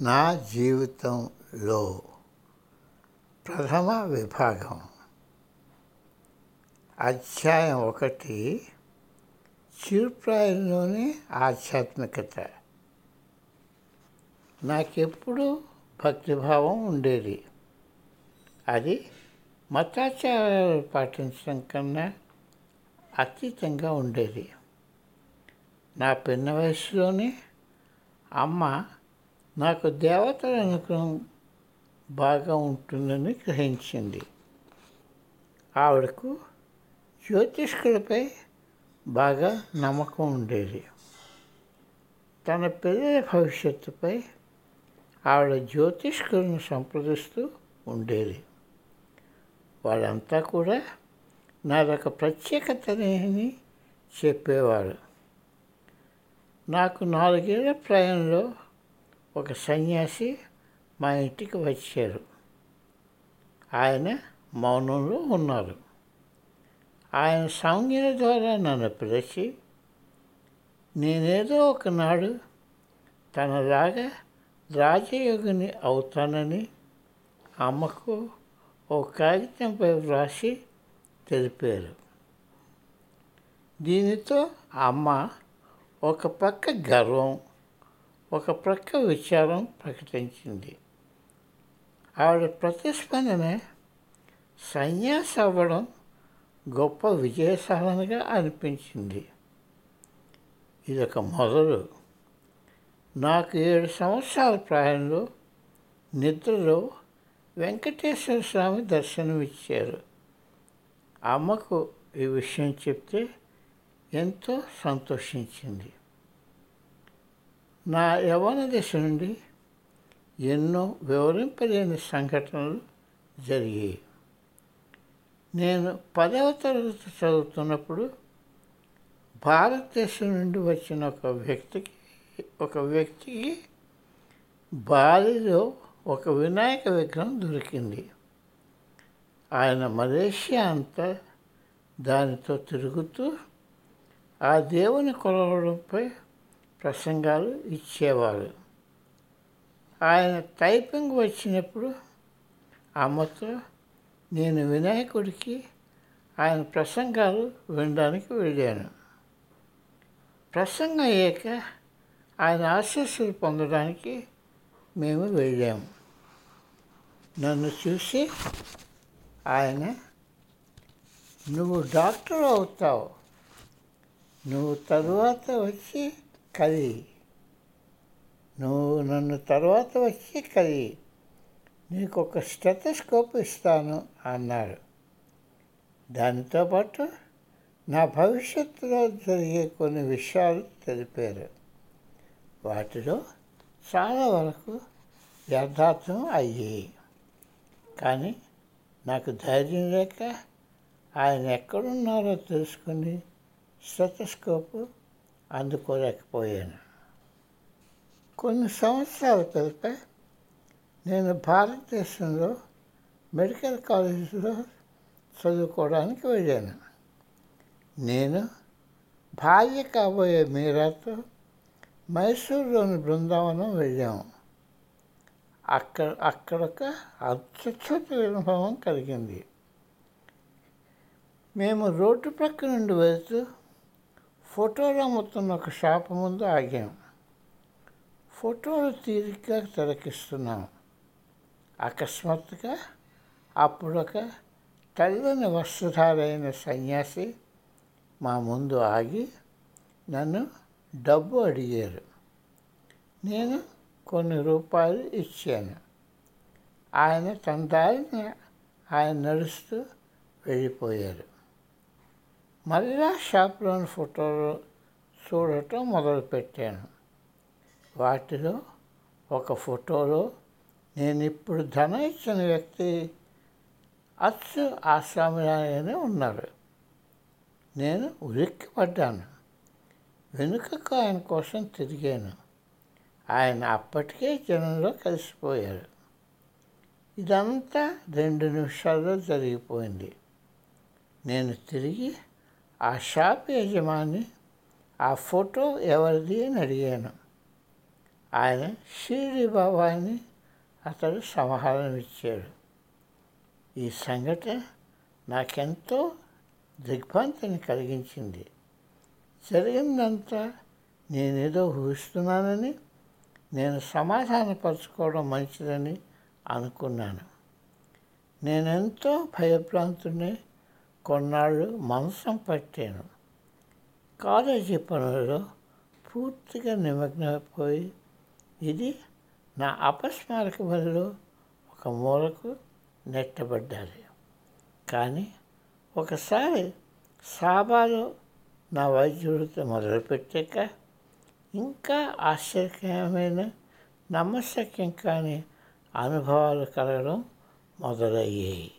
నా జీవితంలో ప్రథమ విభాగం అధ్యాయం ఒకటి చిరుప్రాయంలోని ఆధ్యాత్మికత. నాకెప్పుడు భక్తిభావం ఉండేది. అది మతాచారాలు పాటించడం కన్నా అతీతంగా ఉండేది. నా పిన్న వయసులోనే అమ్మ నాకు దేవతల అనుగ్రహం బాగా ఉంటుందని గ్రహించింది. ఆవిడకు జ్యోతిష్కులపై బాగా నమ్మకం ఉండేది. తన పిల్లల భవిష్యత్తుపై ఆవిడ జ్యోతిష్కులను సంప్రదిస్తూ ఉండేది. వాళ్ళంతా కూడా నాదొక ప్రత్యేకతని చెప్పేవారు. నాకు నాలుగేళ్ళ ప్రాయంలో ఒక సన్యాసి మా ఇంటికి వచ్చారు. ఆయన మౌనంలో ఉన్నారు. ఆయన సంజ్ఞ ద్వారా నన్ను పిలిచి నేనేదో ఒకనాడు తనలాగా రాజయోగిని అవుతానని అమ్మకు ఓ కాగితంపై వ్రాసి తెలిపారు. దీనితో అమ్మ ఒక పక్క గర్వం ఒక ప్రక్క విచారం ప్రకటించింది. ఆవిడ ప్రతిస్పందన సన్యాసి అవ్వడం గొప్ప విజయసాధనగా అనిపించింది. ఇదొక మొదలు. నాకు ఏడు సంవత్సరాల ప్రాయంలో నిద్రలో వెంకటేశ్వర స్వామి దర్శనమిచ్చారు. అమ్మకు ఈ విషయం చెప్తే ఎంతో సంతోషించింది. నా యవన దశ నుండి ఎన్నో వివరింపలేని సంఘటనలు జరిగాయి. నేను పదవ తరగతి చదువుతున్నప్పుడు భారతదేశం నుండి వచ్చిన ఒక వ్యక్తికి ఒక వ్యక్తికి బాలిలో ఒక వినాయక విగ్రహం దొరికింది. ఆయన మలేషియా అంతా దానితో తిరుగుతూ ఆ దేవుని కొలవడంపై ప్రసంగాలు ఇచ్చేవారు ఆయన టైపింగ్ వచ్చినప్పుడు అమ్మతో నేను వినాయకుడికి ఆయన ప్రసంగాలు వినడానికి వెళ్ళాను. ప్రసంగం అయ్యాక ఆయన ఆశీస్సులు పొందడానికి మేము వెళ్ళాము నన్ను చూసి ఆయన నువ్వు డాక్టర్ అవుతావు. నువ్వు తరువాత వచ్చి కలి నువ్వు నన్ను తర్వాత వచ్చి కలి నీకు ఒక స్టెథోస్కోప్ ఇస్తాను అన్నారు. దానితో పాటు నా భవిష్యత్తులో జరిగే కొన్ని విషయాలు తెలిపారు. వాటిలో చాలా వరకు యథార్థం అయ్యాయి. కానీ నాకు ధైర్యం లేక ఆయన ఎక్కడున్నారో తెలుసుకుని స్టెథోస్కోప్ అందుకోలేకపోయాను. కొన్ని సంవత్సరాల పిదప నేను భారతదేశంలో మెడికల్ కాలేజీలో చదువుకోవడానికి వెళ్ళాను. నేను భార్య కాబోయే మీరాతో మైసూరులోని బృందావనం వెళ్ళాము అక్కడ అక్కడొక అత్యుచ్చత అనుభవం కలిగింది. మేము రోడ్డు ప్రక్క నుండి వెళ్తూ ఫోటోలు అమ్ముతున్న ఒక షాప్ ముందు ఆగాం. ఫోటోలు తీరిగ్గా తిలకిస్తున్నాము అకస్మాత్తుగా అప్పుడు ఒక తెల్లని వస్త్రధారైన సన్యాసి మా ముందు ఆగి నన్ను డబ్బు అడిగారు. నేను కొన్ని రూపాయలు ఇచ్చాను. ఆయన తన దారిని ఆయన నడుస్తూ వెళ్ళిపోయారు. మళ్ళా షాప్లోని ఫోటోలు చూడటం మొదలుపెట్టాను. వాటిలో ఒక ఫోటోలో నేను ఇప్పుడు ధనం ఇచ్చిన వ్యక్తి అచ్చు ఆసామిలాగానే ఉన్నారు. నేను ఉలిక్కి పడ్డాను వెనుకకు ఆయన కోసం తిరిగాను. ఆయన అప్పటికే జనంలో కలిసిపోయారు. ఇదంతా రెండు నిమిషాల్లో జరిగిపోయింది. నేను తిరిగి ఆ షాప్ యజమాని ఆ ఫోటో ఎవరిది అని అడిగాను. ఆయన షిరిడి బాబా అని అతడు సమాధానం ఇచ్చాడు. ఈ సంఘటన నాకెంతో దిగ్భ్రాంతిని కలిగించింది. జరిగిందంతా నేనేదో ఊహిస్తున్నానని నేను సమాధానపరచుకోవడం మంచిదని అనుకున్నాను. నేనెంతో భయభ్రాంతుని కొన్నాళ్ళు మనసం పట్టాను. కాలేజీ పనులలో పూర్తిగా నిమగ్నమైపోయి ఇది నా అపస్మారక పనిలో ఒక మూలకు నెట్టబడ్డాలి కానీ ఒకసారి సాబాలో నా వైద్యుడితో మొదలుపెట్టాక ఇంకా ఆశ్చర్యకరమైన నమ్మశక్యం కాని అనుభవాలు కలగడం మొదలయ్యాయి.